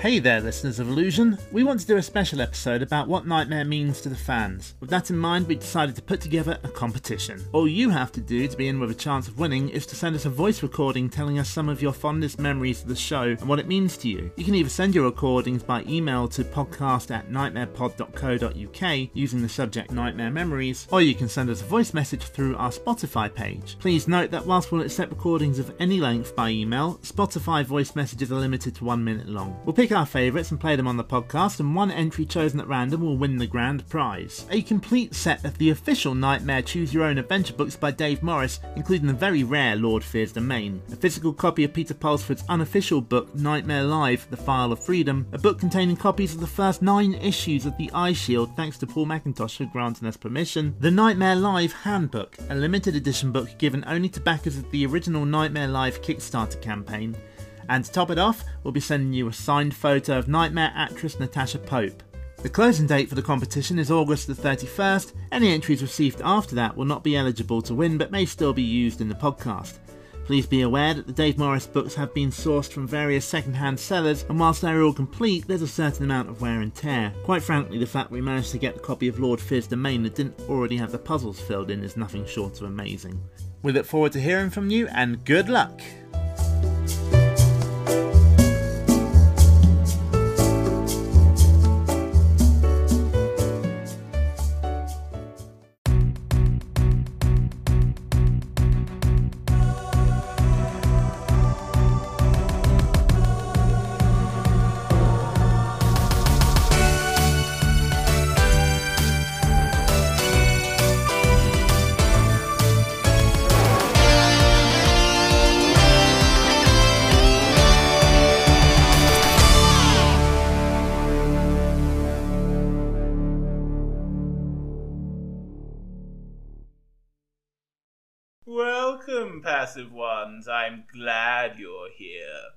Hey there, listeners of Illusion. We want to do a special episode about what Knightmare means to the fans. With that in mind, we decided to put together a competition. All you have to do to be in with a chance of winning is to send us a voice recording telling us some of your fondest memories of the show and what it means to you. You can either send your recordings by email to podcast at knightmarepod.co.uk using the subject Knightmare Memories, or you can send us a voice message through our Spotify page. Please note that whilst we'll accept recordings of any length by email, Spotify voice messages are limited to one minute long. We'll pick our favourites and play them on the podcast, and one entry chosen at random will win the grand prize. A complete set of the official Knightmare Choose Your Own Adventure books by Dave Morris, including the very rare Lord Fears Domain, a physical copy of Peter Pulsford's unofficial book Knightmare Live, The File of Freedom, a book containing copies of the first nine issues of The Eye Shield thanks to Paul McIntosh for granting us permission, the Knightmare Live Handbook, a limited edition book given only to backers of the original Knightmare Live Kickstarter campaign, and to top it off, we'll be sending you a signed photo of Knightmare actress Natasha Pope. The closing date for the competition is August the 31st. Any entries received after that will not be eligible to win but may still be used in the podcast. Please be aware that the Dave Morris books have been sourced from various second-hand sellers, and whilst they're all complete, there's a certain amount of wear and tear. Quite frankly, the fact we managed to get the copy of Lord Fear's Domain that didn't already have the puzzles filled in is nothing short of amazing. We look forward to hearing from you, and good luck! Welcome, passive ones. I'm glad you're here.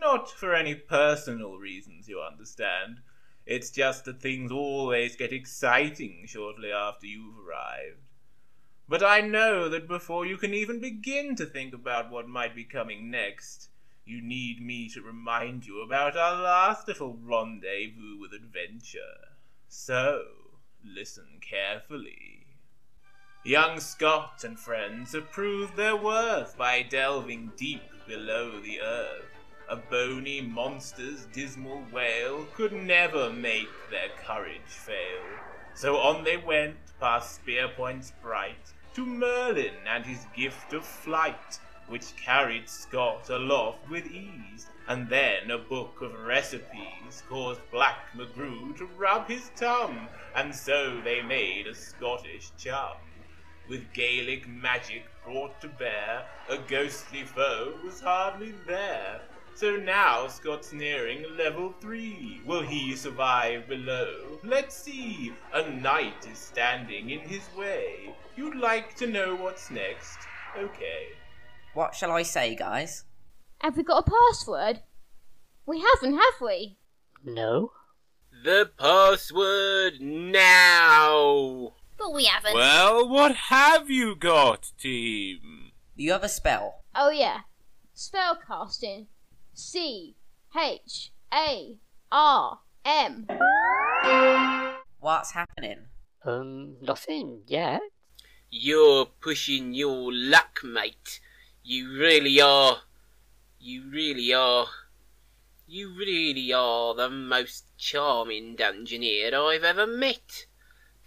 Not for any personal reasons, you understand. It's just that things always get exciting shortly after you've arrived. But I know that before you can even begin to think about what might be coming next, you need me to remind you about our last little rendezvous with adventure. So, listen carefully. Young Scott and friends have proved their worth by delving deep below the earth. A bony monster's dismal wail could never make their courage fail. So on they went, past spear points bright, to Merlin and his gift of flight, which carried Scott aloft with ease. And then a book of recipes caused Black McGrew to rub his tum, and so they made a Scottish chum with Gaelic magic brought to bear, a ghostly foe was hardly there. So now Scott's nearing level three. Will he survive below? Let's see. A knight is standing in his way. You'd like to know what's next? Okay. What shall I say, guys? Have we got a password? We haven't, have we? No. The password now! But we haven't. Well, what have you got, team? You have a spell? Oh yeah. Spellcasting. C H A R M. What's happening? Um, nothing yet. You're pushing your luck, mate. You really are. You really are. You really are the most charming dungeoneer I've ever met.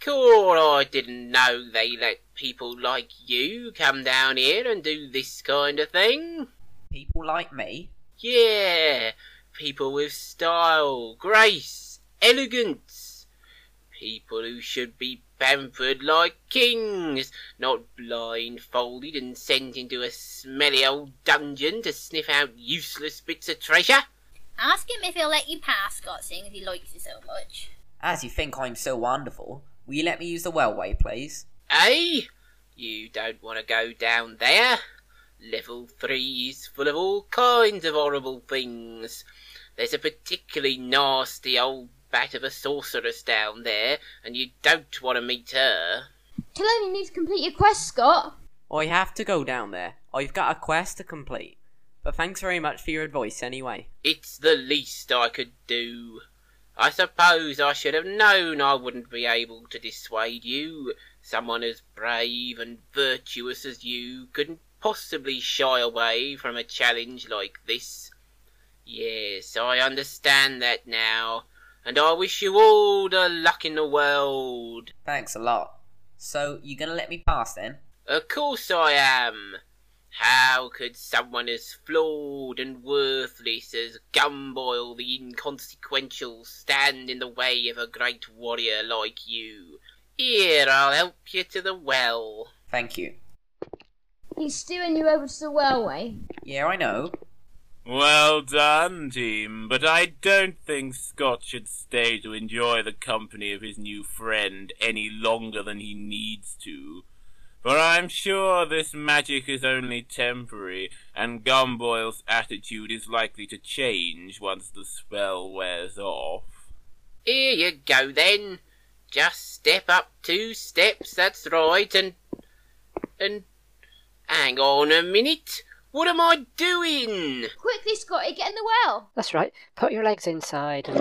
Cool, I didn't know they let people like you come down here and do this kind of thing. People like me? Yeah, people with style, grace, elegance. People who should be pampered like kings, not blindfolded and sent into a smelly old dungeon to sniff out useless bits of treasure. Ask him if he'll let you pass, Scott, seeing as he likes you so much. As you think I'm so wonderful, will you let me use the wellway, please? Eh? You don't want to go down there. Level three is full of all kinds of horrible things. There's a particularly nasty old bat of a sorceress down there, and you don't want to meet her. Tell him you need to complete your quest, Scott. I have to go down there. I've got a quest to complete. But thanks very much for your advice anyway. It's the least I could do. I suppose I should have known I wouldn't be able to dissuade you. Someone as brave and virtuous as you couldn't possibly shy away from a challenge like this. Yes, I understand that now, and I wish you all the luck in the world. Thanks a lot. So, you're gonna let me pass then? Of course I am. How could someone as flawed and worthless as Gumboil the inconsequential stand in the way of a great warrior like you? Here, I'll help you to the well. Thank you. He's steering you over to the railway. Yeah, I know. Well done, team, but I don't think Scott should stay to enjoy the company of his new friend any longer than he needs to. For I'm sure this magic is only temporary, and Gumboil's attitude is likely to change once the spell wears off. Here you go then. Just step up two steps, that's right, and. and. hang on a minute. What am I doing? Quickly, Scotty, get in the well. That's right. Put your legs inside and.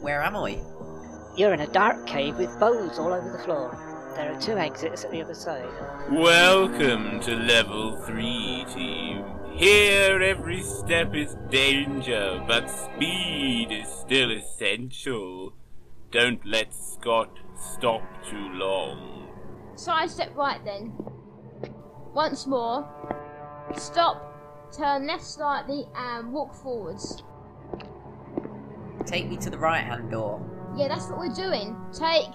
Where am I? You're in a dark cave with bones all over the floor. There are two exits at the other side. Welcome to level 3, team. Here every step is danger, but speed is still essential. Don't let Scott stop too long. Side step right then. Once more. Stop. Turn left slightly and walk forwards. Take me to the right hand door. Yeah, that's what we're doing. Take.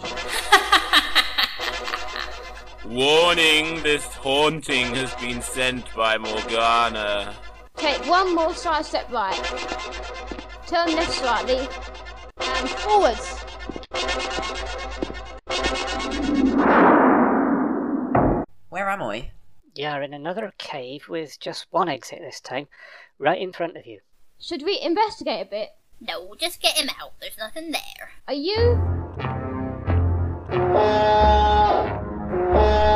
Warning, this haunting has been sent by Morghanna. Take one more side step right. Turn left slightly. And forwards. Where am I? You're in another cave with just one exit this time, right in front of you. Should we investigate a bit? No, just get him out. There's nothing there. Are you?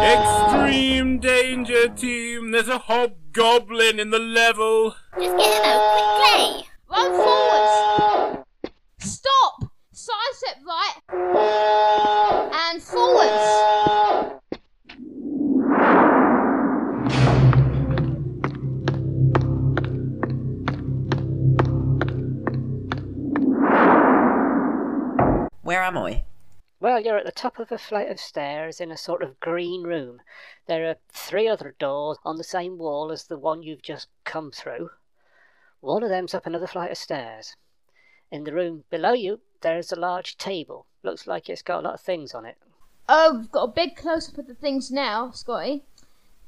Extreme danger, team! There's a hobgoblin in the level! Just get him out quickly. Run forwards! Stop! Side step right. And forwards. Where am I? Well, you're at the top of a flight of stairs in a sort of green room. There are three other doors on the same wall as the one you've just come through. One of them's up another flight of stairs. In the room below you, there's a large table. Looks like it's got a lot of things on it. Oh, we've got a big close up of the things now, Scotty.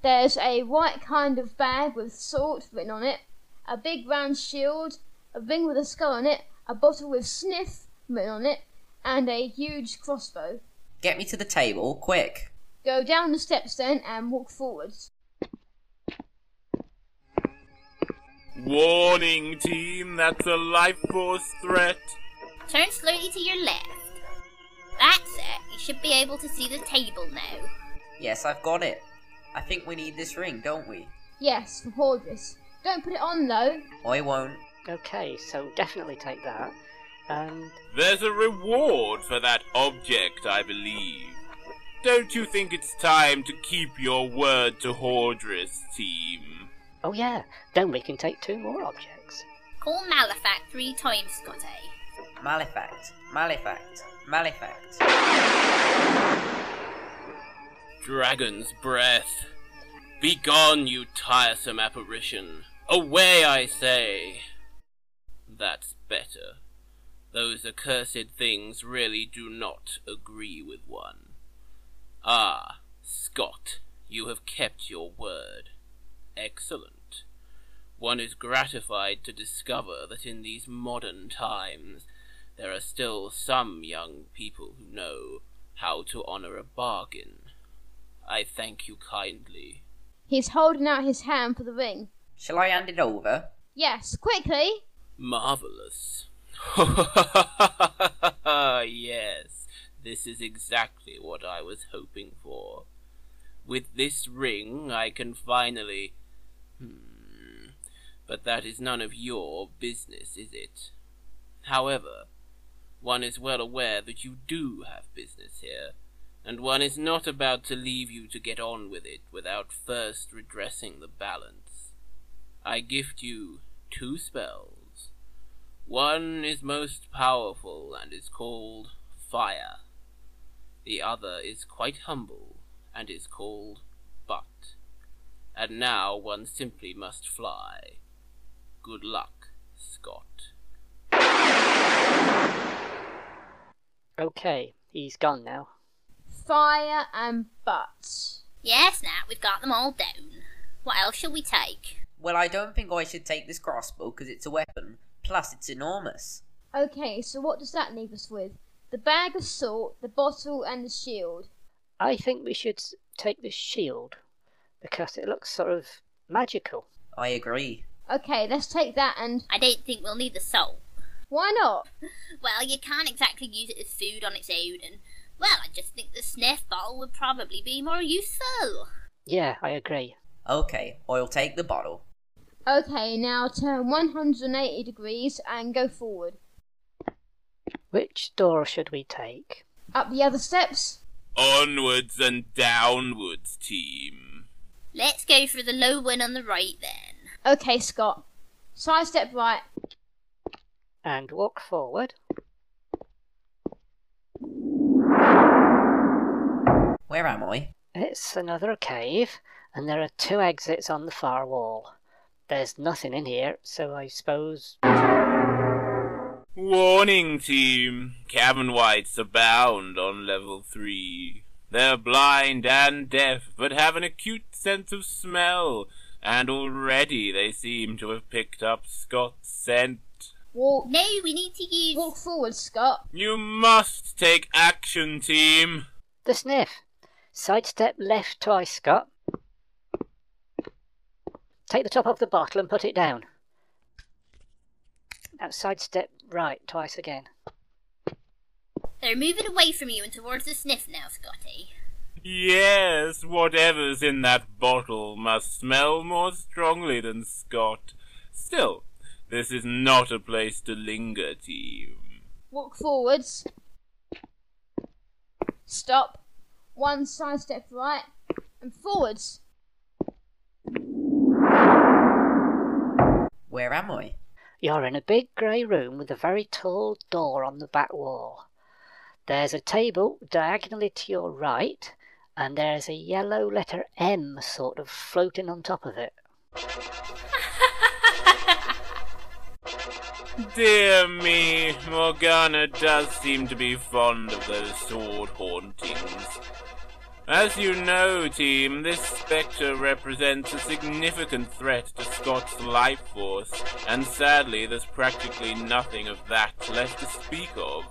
There's a white kind of bag with salt written on it, a big round shield, a ring with a skull on it, a bottle with sniff written on it, and a huge crossbow. Get me to the table, quick. Go down the steps then and walk forwards. Warning, team, that's a life force threat. Turn slowly to your left. That's it. You should be able to see the table now. Yes, I've got it. I think we need this ring, don't we? Yes, for Hordriss. Don't put it on though. I won't. Okay, so definitely take that. And There's a reward for that object, I believe. Don't you think it's time to keep your word to Hordriss, team? oh yeah, then we can take two more objects. Call Malefact three times, Scotty. Malefact, Malefact, Malefact. Dragon's breath. Begone, you tiresome apparition. Away, I say. That's better. Those accursed things really do not agree with one. Ah, Scott, you have kept your word. Excellent. One is gratified to discover that in these modern times there are still some young people who know how to honor a bargain. I thank you kindly. He's holding out his hand for the ring. Shall I hand it over? Yes, quickly. Marvelous. yes, this is exactly what I was hoping for. With this ring, I can finally. Hmm. But that is none of your business, is it? However, one is well aware that you do have business here, and one is not about to leave you to get on with it without first redressing the balance. I gift you two spells. One is most powerful and is called Fire. The other is quite humble and is called But. And now one simply must fly. Good luck, Scott. Okay, he's gone now. Fire and butts. Yes, Nat, we've got them all down. What else shall we take? Well, I don't think I should take this crossbow because it's a weapon. Plus, it's enormous. Okay, so what does that leave us with? The bag of salt, the bottle, and the shield. I think we should take the shield because it looks sort of magical. I agree. Okay, let's take that and. I don't think we'll need the salt. Why not? Well, you can't exactly use it as food on its own, and, well, I just think the sniff bottle would probably be more useful. Yeah, I agree. Okay, I'll take the bottle. Okay, now turn 180 degrees and go forward. Which door should we take? Up the other steps. Onwards and downwards, team. Let's go for the low one on the right then. Okay, Scott. Sidestep right. And walk forward. Where am I? It's another cave, and there are two exits on the far wall. There's nothing in here, so I suppose. Warning, team. Cavern whites abound on level 3. They're blind and deaf, but have an acute sense of smell, and already they seem to have picked up Scott's scent. Walk. No, we need to use. Walk forward, Scott. You must take action, team. The sniff. Sidestep left twice, Scott. Take the top off the bottle and put it down. Now sidestep right twice again. They're moving away from you and towards the sniff now, Scotty. Yes, whatever's in that bottle must smell more strongly than Scott. Still, this is not a place to linger, team. Walk forwards. Stop. One sidestep right and forwards. Where am I? You're in a big grey room with a very tall door on the back wall. There's a table diagonally to your right, and there's a yellow letter M sort of floating on top of it. Dear me, Morghanna does seem to be fond of those sword hauntings. As you know, team, this spectre represents a significant threat to Scott's life force, and sadly there's practically nothing of that left to speak of.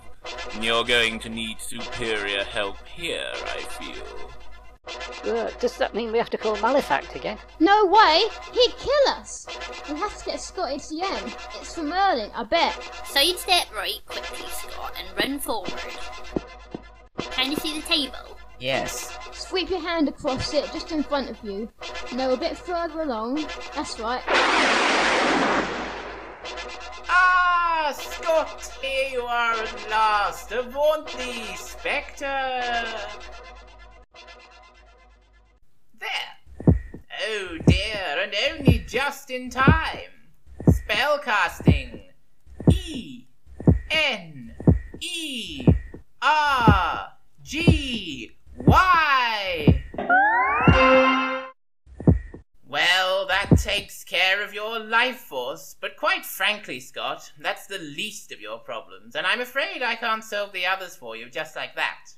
You're going to need superior help here, I feel. Uh, does that mean we have to call Malefact again? No way! He'd kill us! We have to get Scott into the M. It's from Merlin, I bet. So you Sidestep right quickly, Scott, and run forward. Can you see the table? Yes. Sweep your hand across it just in front of you. No, a bit further along. That's right. Ah, Scott, here you are at last. Avaunt thee, Spectre. There. Oh dear, and only just in time. Spellcasting. E N E R G Y. Well, that takes care of your life force, but quite frankly, Scott, that's the least of your problems, and I'm afraid I can't solve the others for you just like that.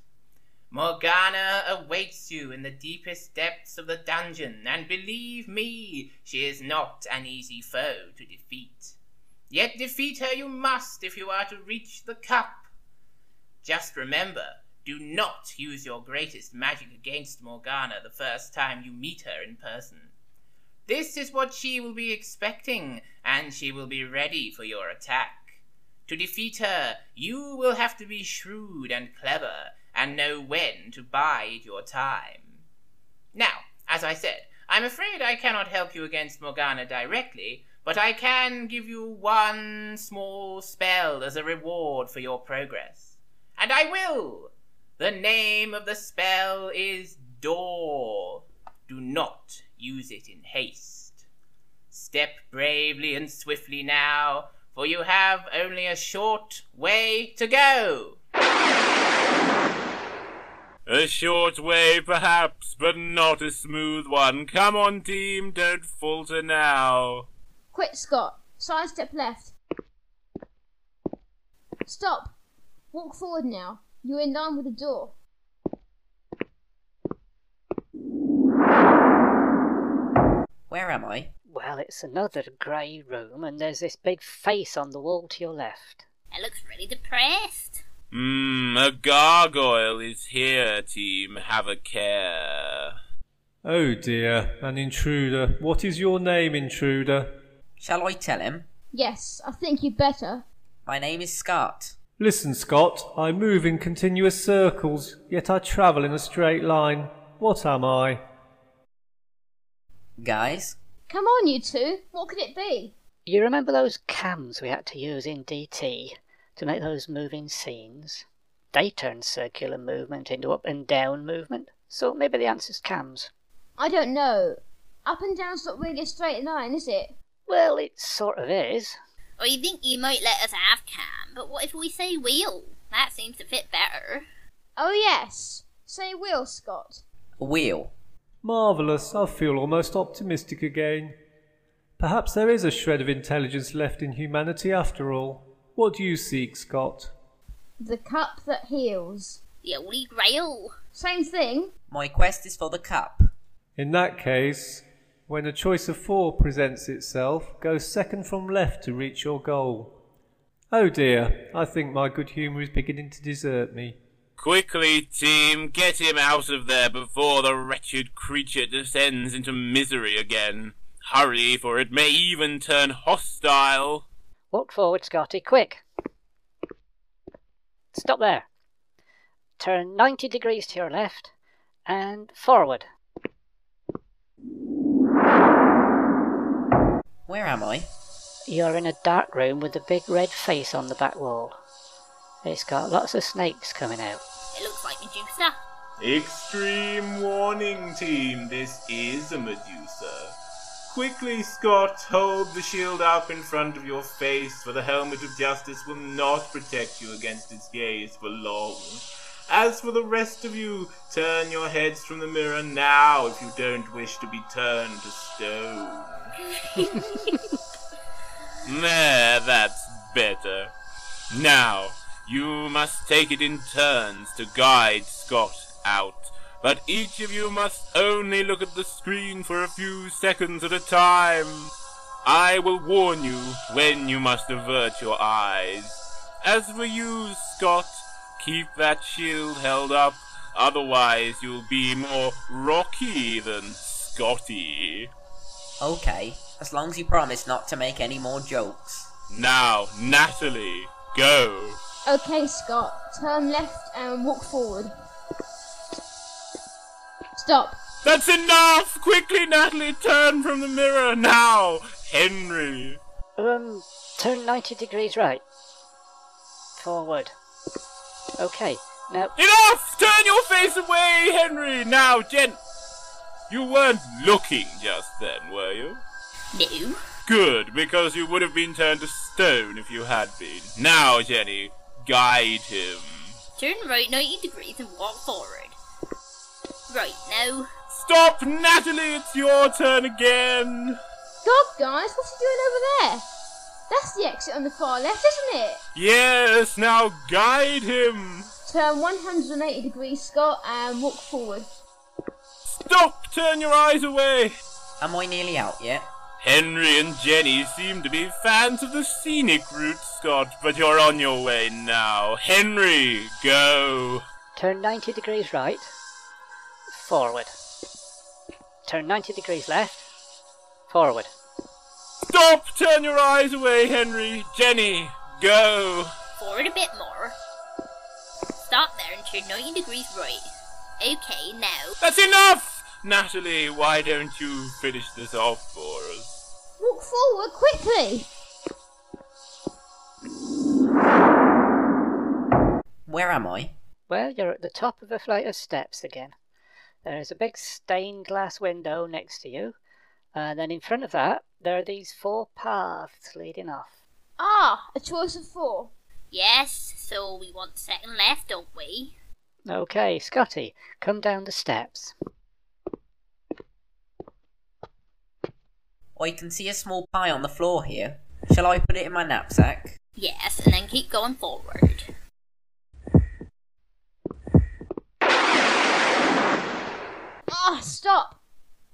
Morghanna awaits you in the deepest depths of the dungeon, and believe me, she is not an easy foe to defeat. Yet defeat her you must if you are to reach the cup. Just remember, do not use your greatest magic against Morghanna the first time you meet her in person. This is what she will be expecting, and she will be ready for your attack. To defeat her, you will have to be shrewd and clever, and know when to bide your time. Now, as I said, I'm afraid I cannot help you against Morghanna directly, but I can give you one small spell as a reward for your progress. And I will! The name of the spell is Door. Do not use it in haste. Step bravely and swiftly now, for you have only a short way to go. A short way, perhaps, but not a smooth one. Come on, team, don't falter now. Quick, Scott. Sidestep left. Stop. Walk forward now. You're in line with the door. Where am I? Well, it's another grey room, and there's this big face on the wall to your left. It looks really depressed. Mmm, a gargoyle is here, team. Have a care. Oh dear, an intruder. What is your name, intruder? Shall I tell him? Yes, I think you'd better. My name is Scott. Listen, Scott, I move in continuous circles, yet I travel in a straight line. What am I? Guys, Come on, you two. What could it be? You remember those cams we had to use in DT to make those moving scenes? They turn circular movement into up and down movement, so maybe the answer's cams. I don't know. Up and down's not really a straight line, is it? Well, it sort of is. I think you might let us have Cam, but what if we say wheel? That seems to fit better. Oh, yes. Say wheel, Scott. wheel. Marvellous, I feel almost optimistic again. Perhaps there is a shred of intelligence left in humanity after all. What do you seek, Scott? The cup that heals. The Holy Grail. Same thing. My quest is for the cup. In that case, when a choice of four presents itself, go second from left to reach your goal. Oh dear, I think my good humour is beginning to desert me. Quickly, team, get him out of there before the wretched creature descends into misery again. Hurry, for it may even turn hostile. Walk forward, Scotty, quick! Stop there. Turn 90 degrees to your left and forward. Where am I? You're in a dark room with a big red face on the back wall. It's got lots of snakes coming out. It looks like Medusa. Extreme warning, team. This is a Medusa. Quickly, Scott, hold the shield up in front of your face, for the helmet of justice will not protect you against its gaze for long. As for the rest of you, turn your heads from the mirror now if you don't wish to be turned to stone. There, that's better. Now, you must take it in turns to guide Scott out. But each of you must only look at the screen for a few seconds at a time. I will warn you when you must avert your eyes. As for you, Scott, keep that shield held up, otherwise you'll be more rocky than Scotty. Okay, as long as you promise not to make any more jokes. Now, Natalie, go. Okay, Scott. Turn left and walk forward. Stop. That's enough! Quickly, Natalie, turn from the mirror now! Henry! Um, turn 90 degrees right. Forward. Okay, now Enough! Turn your face away, Henry! Now, Jen. You weren't looking just then, were you? No. Good, because you would have been turned to stone if you had been. Now, Jenny, guide him. Turn right 90 degrees and walk forward. Right, now. Stop, Natalie! It's your turn again! God, guys, what's he doing over there? That's the exit on the far left, isn't it? Yes, now guide him! Turn 180 degrees, Scott, and walk forward. Stop! Turn your eyes away! Am I nearly out yet? Henry and Jenny seem to be fans of the scenic route, Scott, but you're on your way now. Henry, go! turn 90 degrees right. Forward. Turn 90 degrees left. Forward. Stop! Turn your eyes away, Henry! Jenny, go! Forward a bit more. Stop there and turn 90 degrees right. Okay, now. That's enough! Natalie, why don't you finish this off for us? Walk forward quickly! Where am I? Well, you're at the top of a flight of steps again. There's a big stained glass window next to you, and then in front of that, there are these four paths leading off. Ah, a choice of four. Yes, so we want second left, don't we? Okay, Scotty, come down the steps. I can see a small pie on the floor here. Shall I put it in my knapsack? Yes, and then keep going forward. Ah, stop!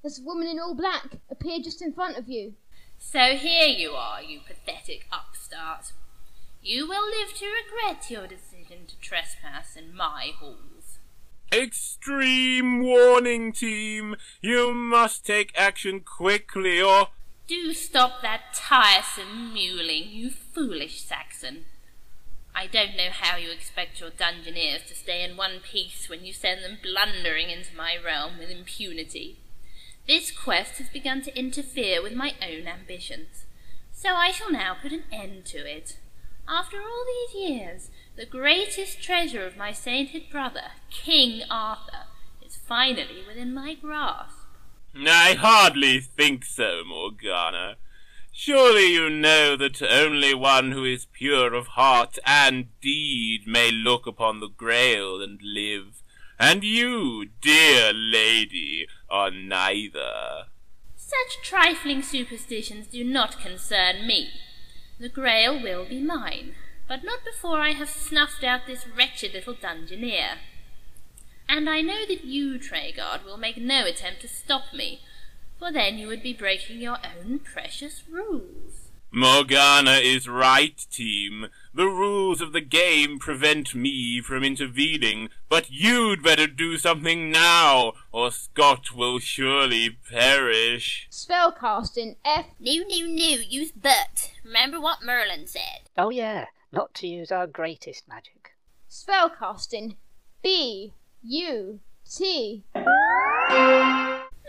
There's a woman in all black appeared just in front of you. So here you are, you pathetic upstart. You will live to regret your decision to trespass in my halls. Extreme warning, team! You must take action quickly, or. Do stop that tiresome mewling, you foolish Saxon. I don't know how you expect your dungeoneers to stay in one piece when you send them blundering into my realm with impunity. This quest has begun to interfere with my own ambitions, so I shall now put an end to it. After all these years, the greatest treasure of my sainted brother, King Arthur, is finally within my grasp. I hardly think so, Morghanna. Surely you know that only one who is pure of heart and deed may look upon the Grail and live. And you, dear lady, are neither. Such trifling superstitions do not concern me. The Grail will be mine, but not before I have snuffed out this wretched little dungeoneer. And I know that you, Treguard, will make no attempt to stop me, for then you would be breaking your own precious rules. Morghanna is right, team. The rules of the game prevent me from intervening, but you'd better do something now, or Scott will surely perish. Spellcasting F. No, no, no, use but. Remember what Merlin said. Oh, yeah, not to use our greatest magic. Spellcasting B. U. T. Hmm.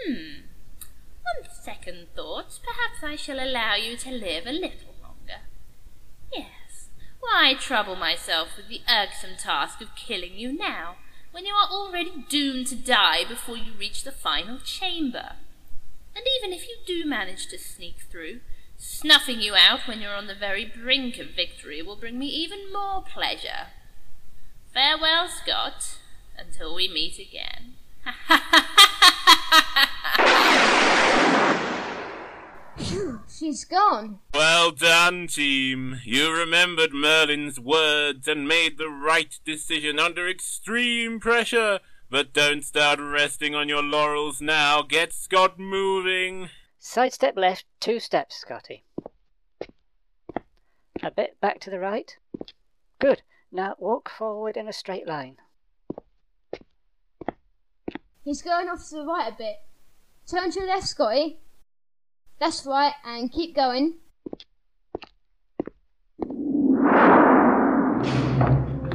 On second thoughts, perhaps I shall allow you to live a little longer. Yes, why trouble myself with the irksome task of killing you now, when you are already doomed to die before you reach the final chamber? And even if you do manage to sneak through, snuffing you out when you're on the very brink of victory will bring me even more pleasure. Farewell, Scott, until we meet again. She's gone. Well done, team. You remembered Merlin's words and made the right decision under extreme pressure. But don't start resting on your laurels now. Get Scott moving. Sidestep left, two steps, Scotty. A bit back to the right. Good. Now walk forward in a straight line. He's going off to the right a bit. Turn to the left, Scotty. That's right, and keep going.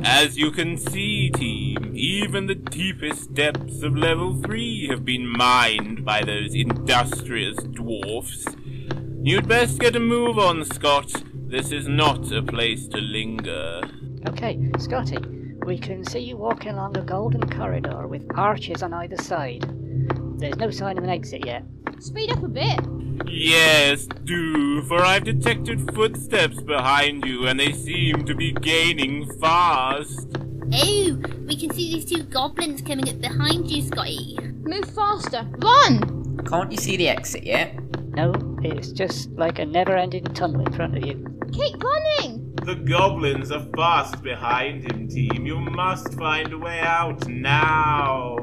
As you can see, team, even the deepest depths of level 3 have been mined by those industrious dwarfs. You'd best get a move on, Scott. This is not a place to linger. Okay, Scotty, we can see you walking along a golden corridor with arches on either side. There's no sign of an exit yet. Speed up a bit. Yes, do, for I've detected footsteps behind you, and they seem to be gaining fast. Oh, we can see these two goblins coming up behind you, Scotty. Move faster. Run! Can't you see the exit yet? No, it's just like a never ending tunnel in front of you. Keep running! The goblins are fast behind him, team. You must find a way out now.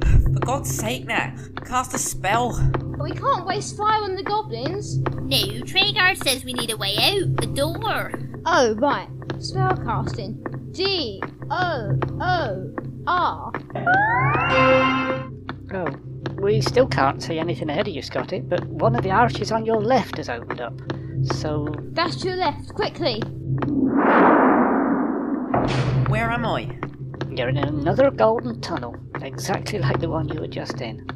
For God's sake, Nat, cast a spell. But we can't waste fire on the goblins. No, Treguard says we need a way out. the door. Oh, right. Spell casting. D O O R. Oh, we still can't see anything ahead of you, Scotty, but one of the arches on your left has opened up. So, Dash to your left, quickly. Where am I? you're in another golden tunnel. exactly like the one you were just in.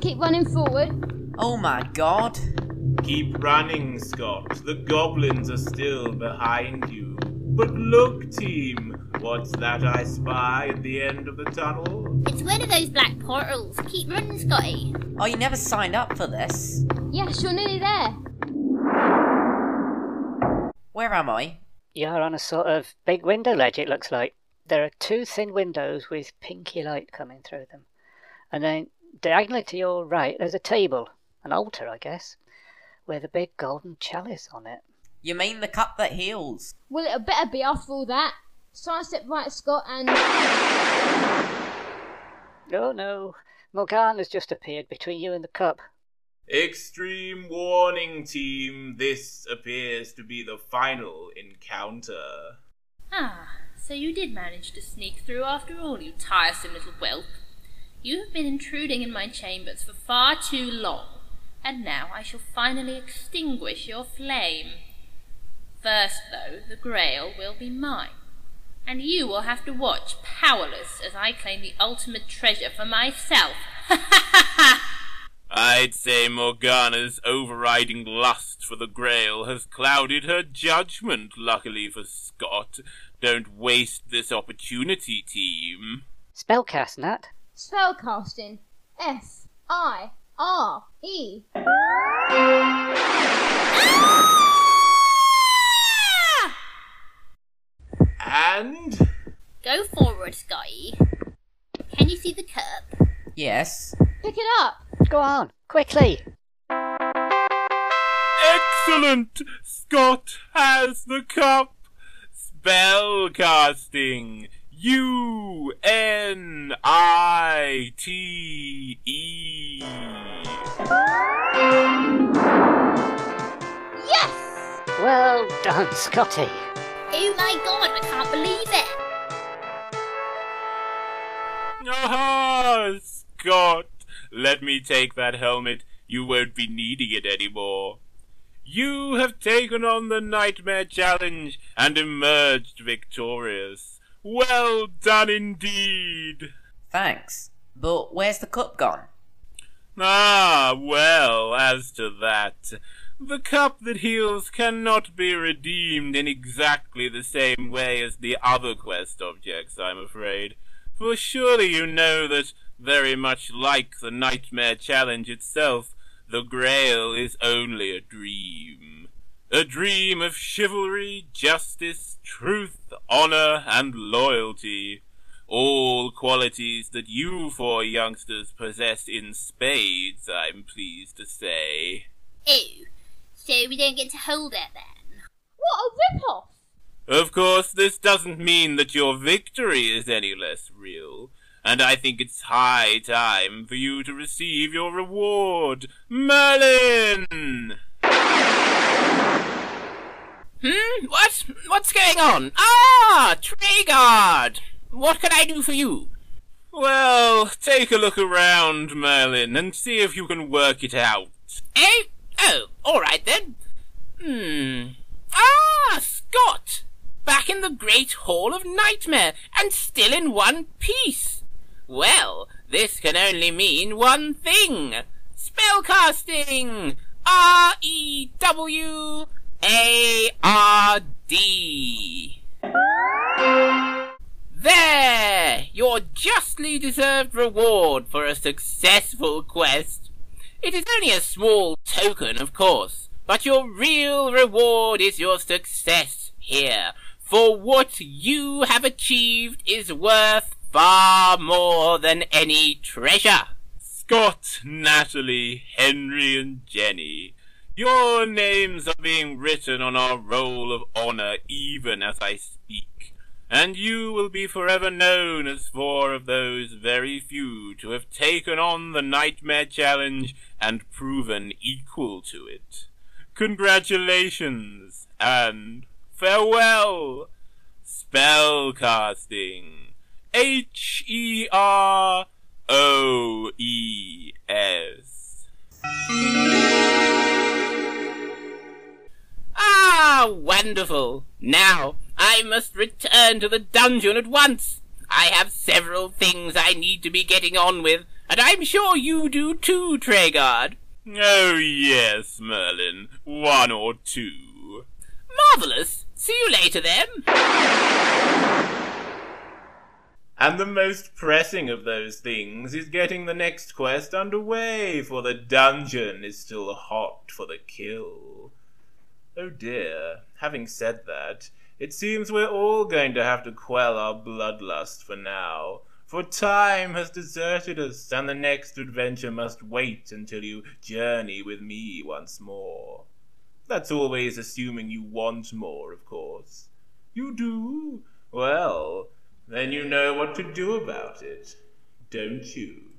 Keep running forward. Oh my god. Keep running, Scott. The goblins are still behind you. But look, team, what's that I spy at the end of the tunnel? It's one of those black portals. Keep running, Scotty. Oh, you never signed up for this. Yes, you're nearly there. Where am I? You're on a sort of big window ledge, it looks like. There are two thin windows with pinky light coming through them. And then diagonally to your right, there's a table, an altar, I guess, with a big golden chalice on it. You mean the cup that heals? Well, it better be after all that. Sidestep right, Scott, and Oh no, Morghanna has just appeared between you and the cup. Extreme warning, team. This appears to be the final encounter. Ah, so you did manage to sneak through after all, you tiresome little whelp. You have been intruding in my chambers for far too long, and now I shall finally extinguish your flame. First, though, the grail will be mine, and you will have to watch powerless as I claim the ultimate treasure for myself. Ha ha ha ha! I'd say Morghanna's overriding lust for the Grail has clouded her judgment, luckily for Scott. Don't waste this opportunity, team. Spellcast, Nat. spellcasting. F I R E. And Go forward, Scotty. Can you see the cup? Yes. Pick it up. Go on, quickly. Excellent! Scott has the cup! Spell casting! U N I T E. Yes. Well done, Scotty. Oh my god, I can't believe it! Ah, Scott! Let me take that helmet. You won't be needing it anymore. You have taken on the Knightmare Challenge and emerged victorious. Well done indeed! Thanks. But where's the cup gone? Ah, well, as to that, the cup that heals cannot be redeemed in exactly the same way as the other quest objects, I'm afraid. For surely you know that, very much like the Knightmare Challenge itself, the Grail is only a dream. A dream of chivalry, justice, truth, honor, and loyalty. All qualities that you four youngsters possess in spades, I'm pleased to say. Oh, so we don't get to hold it then? What a rip-off. Of course, this doesn't mean that your victory is any less real, and I think it's high time for you to receive your reward. Merlin! Hmm? What? What's going on? Ah, Treguard! What can I do for you? Well, take a look around, Merlin, and see if you can work it out. Eh? Oh, alright then. Hmm. Ah, Scott! Back in the Great Hall of Knightmare, and still in one piece. Well, this can only mean one thing. Spellcasting! R E W A R D. There! Your justly deserved reward for a successful quest. It is only a small token, of course, but your real reward is your success here, for what you have achieved is worth far more than any treasure. Scott, Natalie, Henry, and Jenny, your names are being written on our roll of honor even as I speak, and you will be forever known as four of those very few to have taken on the Knightmare Challenge and proven equal to it. Congratulations, and farewell! Spellcasting. H E R O E S. Ah, wonderful! Now I must return to the dungeon at once. I have several things I need to be getting on with, and I'm sure you do too, Treguard. Oh, yes, Merlin. One or two. Marvellous. See you later, then. And the most pressing of those things is getting the next quest underway, for the dungeon is still hot for the kill. Oh dear, having said that, it seems we're all going to have to quell our bloodlust for now, for time has deserted us, and the next adventure must wait until you journey with me once more. That's always assuming you want more, of course. You do? Well, then you know what to do about it, don't you?